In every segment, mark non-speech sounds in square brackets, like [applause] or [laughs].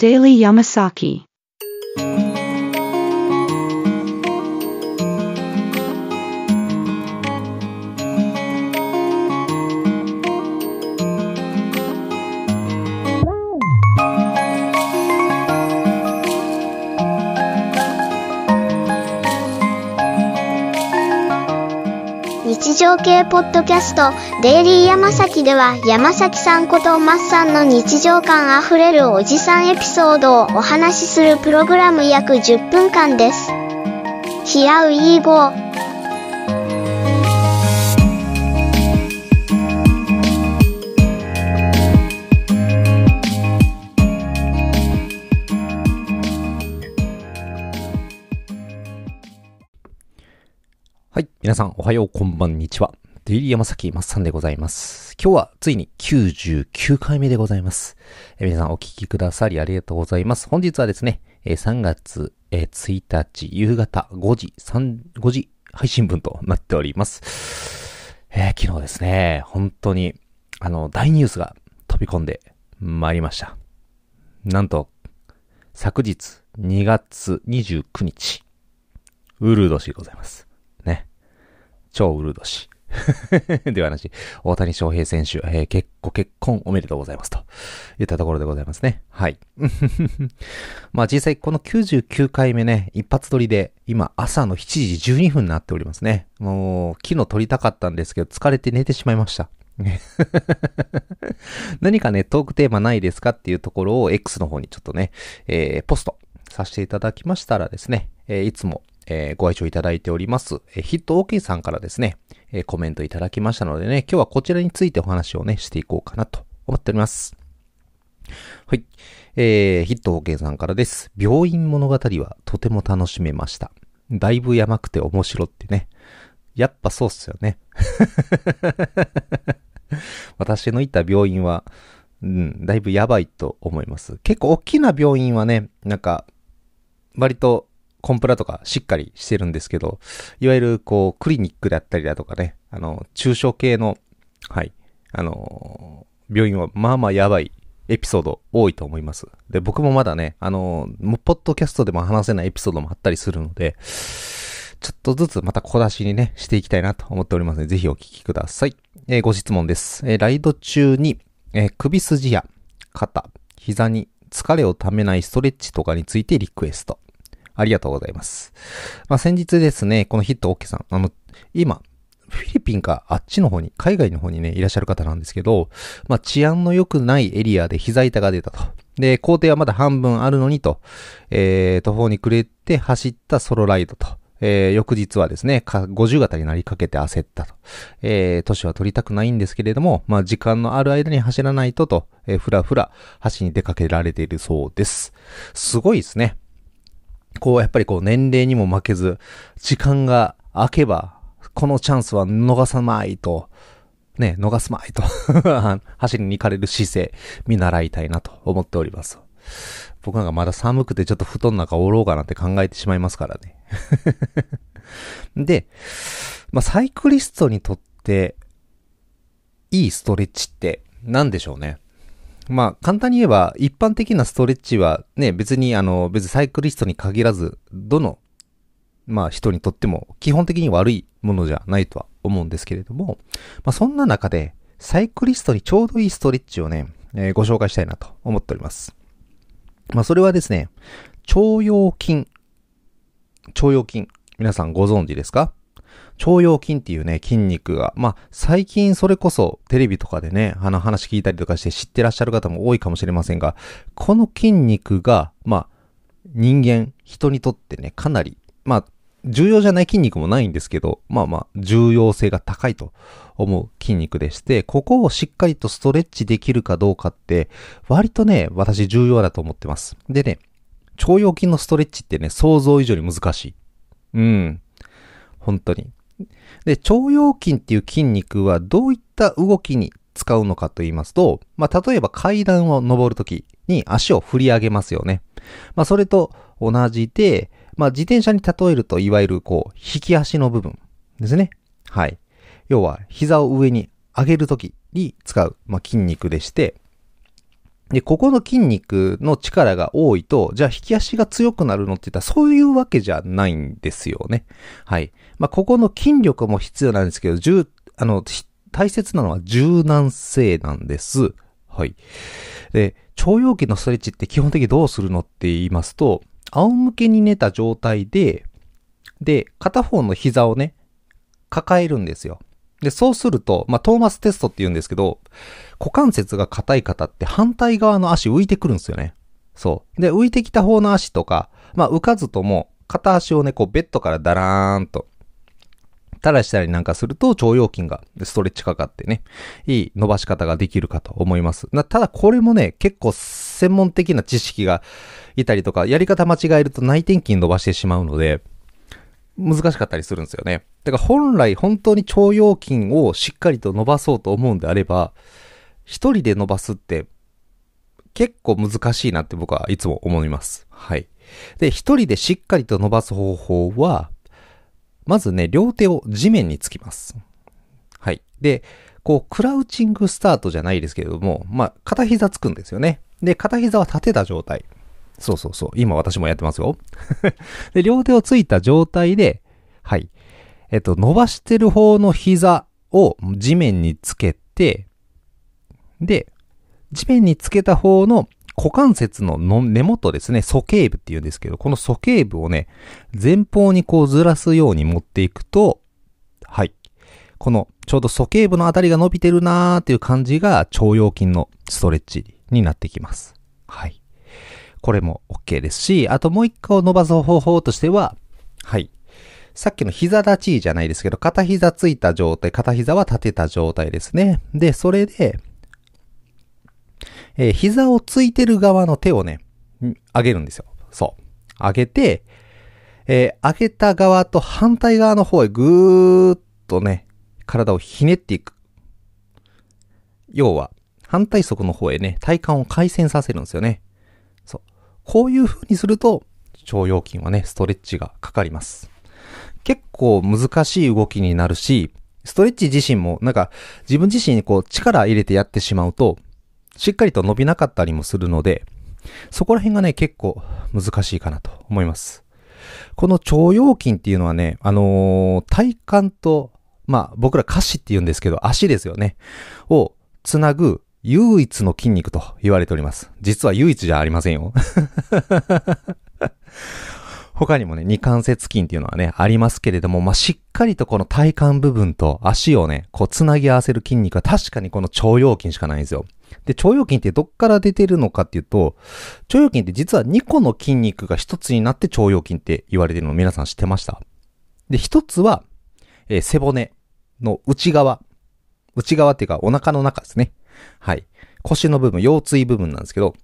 Daily Yamasaki. 系ポッドキャストデイリーヤマサキでは山崎さんことマッさんの日常感あふれるおじさんエピソードをお話しするプログラム約10分間です。ヒアウィーゴー。皆さん、おはよう、こんばんにちは。デイリー山崎まっさんでございます。今日はついに99回目でございます。え皆さんお聞きくださりありがとうございます。本日はですね、え3月、え1日夕方5時、3、5時配信分となっております。えー昨日ですね、本当に、あの、大ニュースが飛び込んでまいりました。なんと、昨日2月29日、ウルー年でございます。超ウルー年。[laughs] ではなし、大谷翔平選手、えー結構結婚おめでとうございますと。いったところでございますね。はい。[laughs] まあ実際この99回目ね、一発撮りで、今朝の7時12分になっておりますね。もう、昨日撮りたかったんですけど、疲れて寝てしまいました。ね [laughs] 何かね、トークテーマないですかっていうところを X の方にちょっとね、えーポストさせていただきましたらですね、えーいつも、えーご愛聴いただいております、えーヒット OK さんからですね、えーコメントいただきましたのでね、今日はこちらについてお話をね、していこうかなと思っております。はい。えー、ヒット OK さんからです。病院物語はとても楽しめました。だいぶやまくて面白ってね。やっぱそうっすよね。[laughs] 私の行った病院は、うん、だいぶやばいと思います。結構大きな病院はね、なんか、割とコンプラとかしっかりしてるんですけど、いわゆるこう、クリニックだったりだとかね、あの、中小系の、はい、あの病院はまあまあやばいエピソード多いと思います。で、僕もまだね、あのもうポッドキャストでも話せないエピソードもあったりするので、ちょっとずつまた小出しにね、していきたいなと思っておりますので、ぜひお聞きください。えーご質問です。えーライド中に、えー首筋や肩、膝に疲れをためないストレッチとかについてリクエスト。ありがとうございます。まあ、先日ですね、このヒットオッケーさん、あの、今、フィリピンかあっちの方に、海外の方にね、いらっしゃる方なんですけど、まあ、治安の良くないエリアで膝痛が出たと。で、工程はまだ半分あるのにと、えー、途方に暮れて走ったソロライドと。えー、翌日はですね、か50型になりかけて焦ったと。えー、年は取りたくないんですけれども、まあ、時間のある間に走らないとと、えー、ふらふら走に出かけられているそうです。すごいですね。こう、やっぱりこう、年齢にも負けず、時間が空けば、このチャンスは逃さまいと、ね、逃すまいと、[laughs] 走りに行かれる姿勢、見習いたいなと思っております。僕なんかまだ寒くてちょっと布団の中おろうかなって考えてしまいますからね。[laughs] で、まあ、サイクリストにとって、いいストレッチって何でしょうね。まあ、簡単に言えば、一般的なストレッチはね、別にあの、別にサイクリストに限らず、どの、まあ人にとっても基本的に悪いものじゃないとは思うんですけれども、まあそんな中で、サイクリストにちょうどいいストレッチをね、えーご紹介したいなと思っております。まあそれはですね、腸腰筋。腸腰筋。皆さんご存知ですか？腸腰筋っていうね、筋肉が、まあ、最近それこそテレビとかでね、あの話聞いたりとかして知ってらっしゃる方も多いかもしれませんが、この筋肉が、まあ、人間、人にとってね、かなり、まあ、重要じゃない筋肉もないんですけど、まあまあ、重要性が高いと思う筋肉でして、ここをしっかりとストレッチできるかどうかって、割とね、私重要だと思ってます。でね、腸腰筋のストレッチってね、想像以上に難しい。うん。本当に。で、腸腰筋っていう筋肉はどういった動きに使うのかと言いますと、まあ、例えば階段を登るときに足を振り上げますよね。まあ、それと同じで、まあ、自転車に例えると、いわゆるこう、引き足の部分ですね。はい。要は、膝を上に上げるときに使う、まあ、筋肉でして、で、ここの筋肉の力が多いと、じゃあ引き足が強くなるのって言ったらそういうわけじゃないんですよね。はい。まあ、ここの筋力も必要なんですけど、重、あの、大切なのは柔軟性なんです。はい。で、腸腰筋のストレッチって基本的にどうするのって言いますと、仰向けに寝た状態で、で、片方の膝をね、抱えるんですよ。で、そうすると、まあ、トーマステストって言うんですけど、股関節が硬い方って反対側の足浮いてくるんですよね。そう。で、浮いてきた方の足とか、まあ、浮かずとも、片足をね、こう、ベッドからダラーンと、垂らしたりなんかすると、腸腰筋がストレッチかかってね、いい伸ばし方ができるかと思います。ただこれもね、結構専門的な知識がいたりとか、やり方間違えると内転筋伸ばしてしまうので、難しかったりするんですよね。だから本来本当に腸腰筋をしっかりと伸ばそうと思うんであれば、一人で伸ばすって結構難しいなって僕はいつも思います。はい。で、一人でしっかりと伸ばす方法は、まずね、両手を地面につきます。はい。で、こう、クラウチングスタートじゃないですけれども、まあ、片膝つくんですよね。で、片膝は立てた状態。そうそうそう。今私もやってますよ。[laughs] で、両手をついた状態で、はい。えっと、伸ばしてる方の膝を地面につけて、で、地面につけた方の股関節の根元ですね、鼠径部って言うんですけど、この鼠径部をね、前方にこうずらすように持っていくと、はい。このちょうど鼠径部のあたりが伸びてるなーっていう感じが腸腰筋のストレッチになってきます。はい。これも OK ですし、あともう一個伸ばす方法としては、はい。さっきの膝立ちじゃないですけど、片膝ついた状態、片膝は立てた状態ですね。で、それで、えー、膝をついてる側の手をね、上げるんですよ。そう。上げて、えー、上げた側と反対側の方へぐーっとね、体をひねっていく。要は、反対側の方へね、体幹を回旋させるんですよね。こういう風にすると、腸腰筋はね、ストレッチがかかります。結構難しい動きになるし、ストレッチ自身もなんか自分自身にこう力入れてやってしまうと、しっかりと伸びなかったりもするので、そこら辺がね、結構難しいかなと思います。この腸腰筋っていうのはね、あのー、体幹と、まあ僕ら下肢って言うんですけど、足ですよね。をつなぐ唯一の筋肉と言われております。実は唯一じゃありませんよ。[laughs] 他にもね、二関節筋っていうのはね、ありますけれども、まあ、しっかりとこの体幹部分と足をね、こう、つなぎ合わせる筋肉は確かにこの腸腰筋しかないんですよ。で、腸腰筋ってどっから出てるのかっていうと、腸腰筋って実は2個の筋肉が1つになって腸腰筋って言われてるの皆さん知ってましたで、1つは、えー、背骨の内側。内側っていうかお腹の中ですね。はい。腰の部分、腰椎部分なんですけど、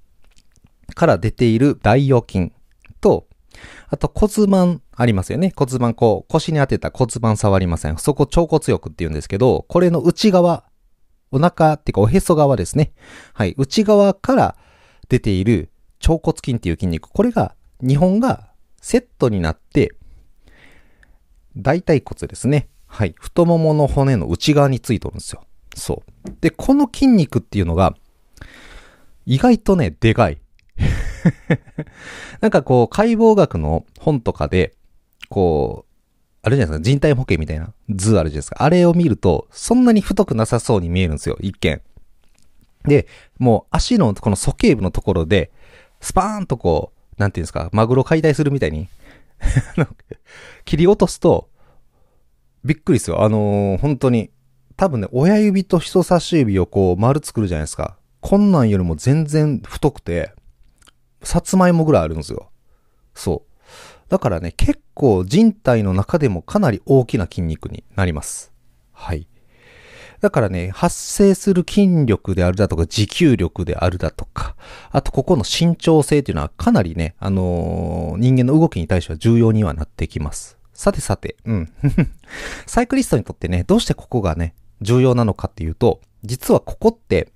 から出ている大腰筋と、あと骨盤ありますよね。骨盤こう、腰に当てた骨盤触りません。そこ腸骨翼って言うんですけど、これの内側、お腹っていうかおへそ側ですね。はい。内側から出ている腸骨筋っていう筋肉。これが、2本がセットになって、大腿骨ですね。はい。太ももの骨の内側についてるんですよ。そう。で、この筋肉っていうのが、意外とね、でかい。[laughs] なんかこう、解剖学の本とかで、こう、あるじゃないですか、人体模型みたいな図あるじゃないですか。あれを見ると、そんなに太くなさそうに見えるんですよ、一見。で、もう足のこの鼠径部のところで、スパーンとこう、なんていうんですか、マグロ解体するみたいに [laughs] 切り落とすと、びっくりですよ。あのー、本当に、多分ね、親指と人差し指をこう丸作るじゃないですか。こんなんよりも全然太くて、さつまいもぐらいあるんですよ。そう。だからね、結構人体の中でもかなり大きな筋肉になります。はい。だからね、発生する筋力であるだとか、持久力であるだとか、あとここの慎重性っていうのはかなりね、あのー、人間の動きに対しては重要にはなってきます。さてさて、うん。[laughs] サイクリストにとってね、どうしてここがね、重要なのかっていうと、実はここって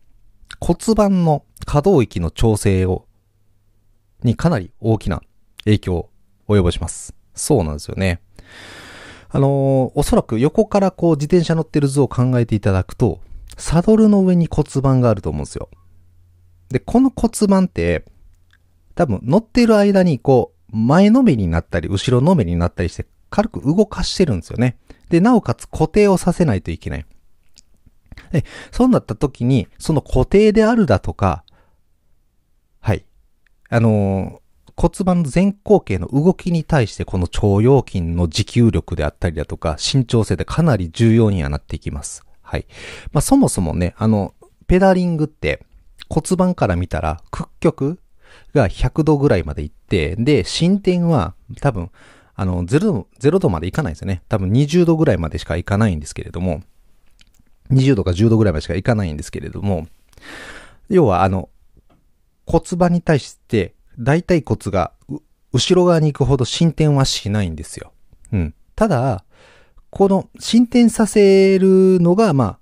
骨盤の可動域の調整を、にかなり大きな影響を及ぼします。そうなんですよね。あのー、おそらく横からこう自転車乗ってる図を考えていただくと、サドルの上に骨盤があると思うんですよ。で、この骨盤って、多分乗ってる間にこう、前のめりになったり、後ろのめりになったりして、軽く動かしてるんですよね。で、なおかつ固定をさせないといけない。で、そうなった時に、その固定であるだとか、はい。あのー骨盤の前後傾の動きに対してこの腸腰筋の持久力であったりだとか、慎重性でかなり重要にはなっていきます。はい。まあ、そもそもね、あの、ペダリングって骨盤から見たら屈曲が100度ぐらいまで行って、で、進展は多分、あの、0度、0度までいかないんですよね。多分20度ぐらいまでしかいかないんですけれども、20度か10度ぐらいまでしかいかないんですけれども、要はあの、骨盤に対して大腿骨が後ろ側に行くほど進展はしないんですよ。うん。ただ、この進展させるのが、まあ、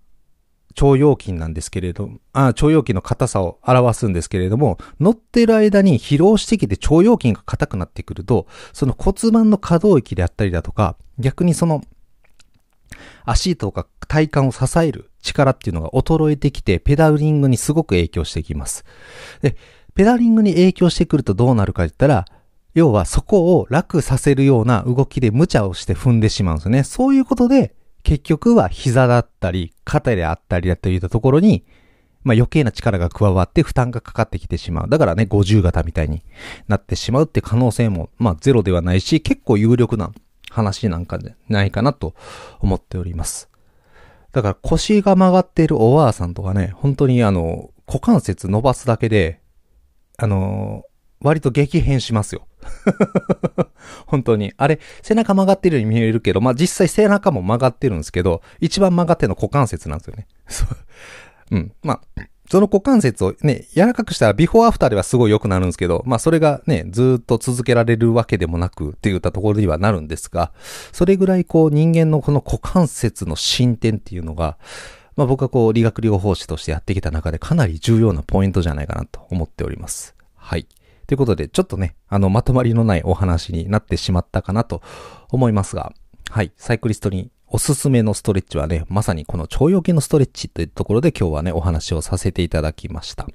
腸腰筋なんですけれど、あ腸腰筋の硬さを表すんですけれども、乗ってる間に疲労してきて腸腰筋が硬くなってくると、その骨盤の可動域であったりだとか、逆にその、足とか体幹を支える力っていうのが衰えてきて、ペダリングにすごく影響してきます。で、ペダリングに影響してくるとどうなるかって言ったら、要はそこを楽させるような動きで無茶をして踏んでしまうんですよね。そういうことで、結局は膝だったり、肩であったりだといったところに、まあ余計な力が加わって負担がかかってきてしまう。だからね、50型みたいになってしまうって可能性も、まあゼロではないし、結構有力な話なんかじゃないかなと思っております。だから腰が曲がっているおばあさんとかね、本当にあの、股関節伸ばすだけで、あの割と激変しますよ。[laughs] 本当に。あれ、背中曲がってるように見えるけど、まあ、実際背中も曲がってるんですけど、一番曲がってるの股関節なんですよね。そう。うん。まあ、その股関節をね、柔らかくしたらビフォーアフターではすごい良くなるんですけど、まあそれがね、ずっと続けられるわけでもなくって言ったところにはなるんですが、それぐらいこう人間のこの股関節の進展っていうのが、まあ僕はこう理学療法士としてやってきた中でかなり重要なポイントじゃないかなと思っております。はい。ということで、ちょっとね、あの、まとまりのないお話になってしまったかなと思いますが、はい。サイクリストにおすすめのストレッチはね、まさにこの腸腰筋のストレッチというところで今日はね、お話をさせていただきました。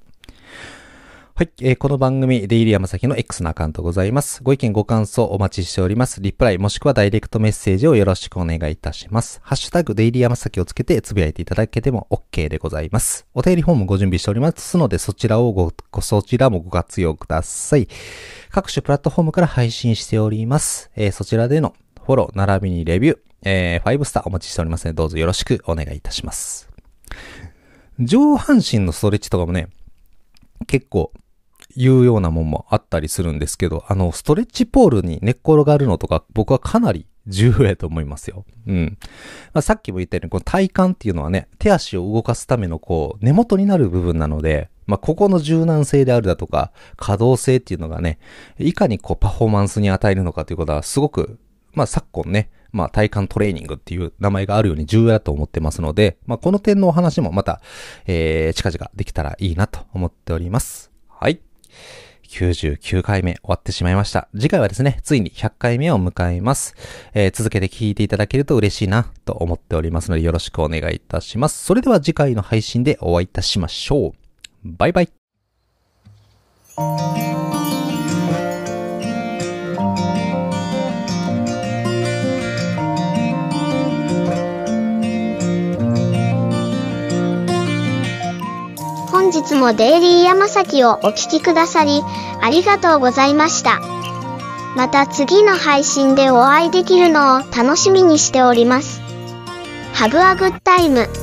はい、えーこの番組、デイリーヤマサキの X のアカウントございます。ご意見ご感想お待ちしております。リプライもしくはダイレクトメッセージをよろしくお願いいたします。ハッシュタグデイリーヤマサキをつけてつぶやいていただけても OK でございます。お便りフォームご準備しておりますので、そちらをご、ごそちらもご活用ください。各種プラットフォームから配信しております。えーそちらでのフォロー、並びにレビュー、えー、5スターお待ちしておりますので、どうぞよろしくお願いいたします。上半身のストレッチとかもね、結構、いうようなもんもあったりするんですけど、あの、ストレッチポールに寝っ転がるのとか、僕はかなり重要やと思いますよ。うん。まあ、さっきも言ったように、この体幹っていうのはね、手足を動かすためのこう、根元になる部分なので、まあ、ここの柔軟性であるだとか、可動性っていうのがね、いかにこう、パフォーマンスに与えるのかということは、すごく、まあ、昨今ね、まあ、体幹トレーニングっていう名前があるように重要だと思ってますので、まあ、この点のお話もまた、えー、近々できたらいいなと思っております。はい。99回目終わってしまいました。次回はですね、ついに100回目を迎えます。えー続けて聞いていただけると嬉しいなと思っておりますのでよろしくお願いいたします。それでは次回の配信でお会いいたしましょう。バイバイ。いつもデイリー山崎をお聴きくださり、ありがとうございました。また次の配信でお会いできるのを楽しみにしております。Have a good time.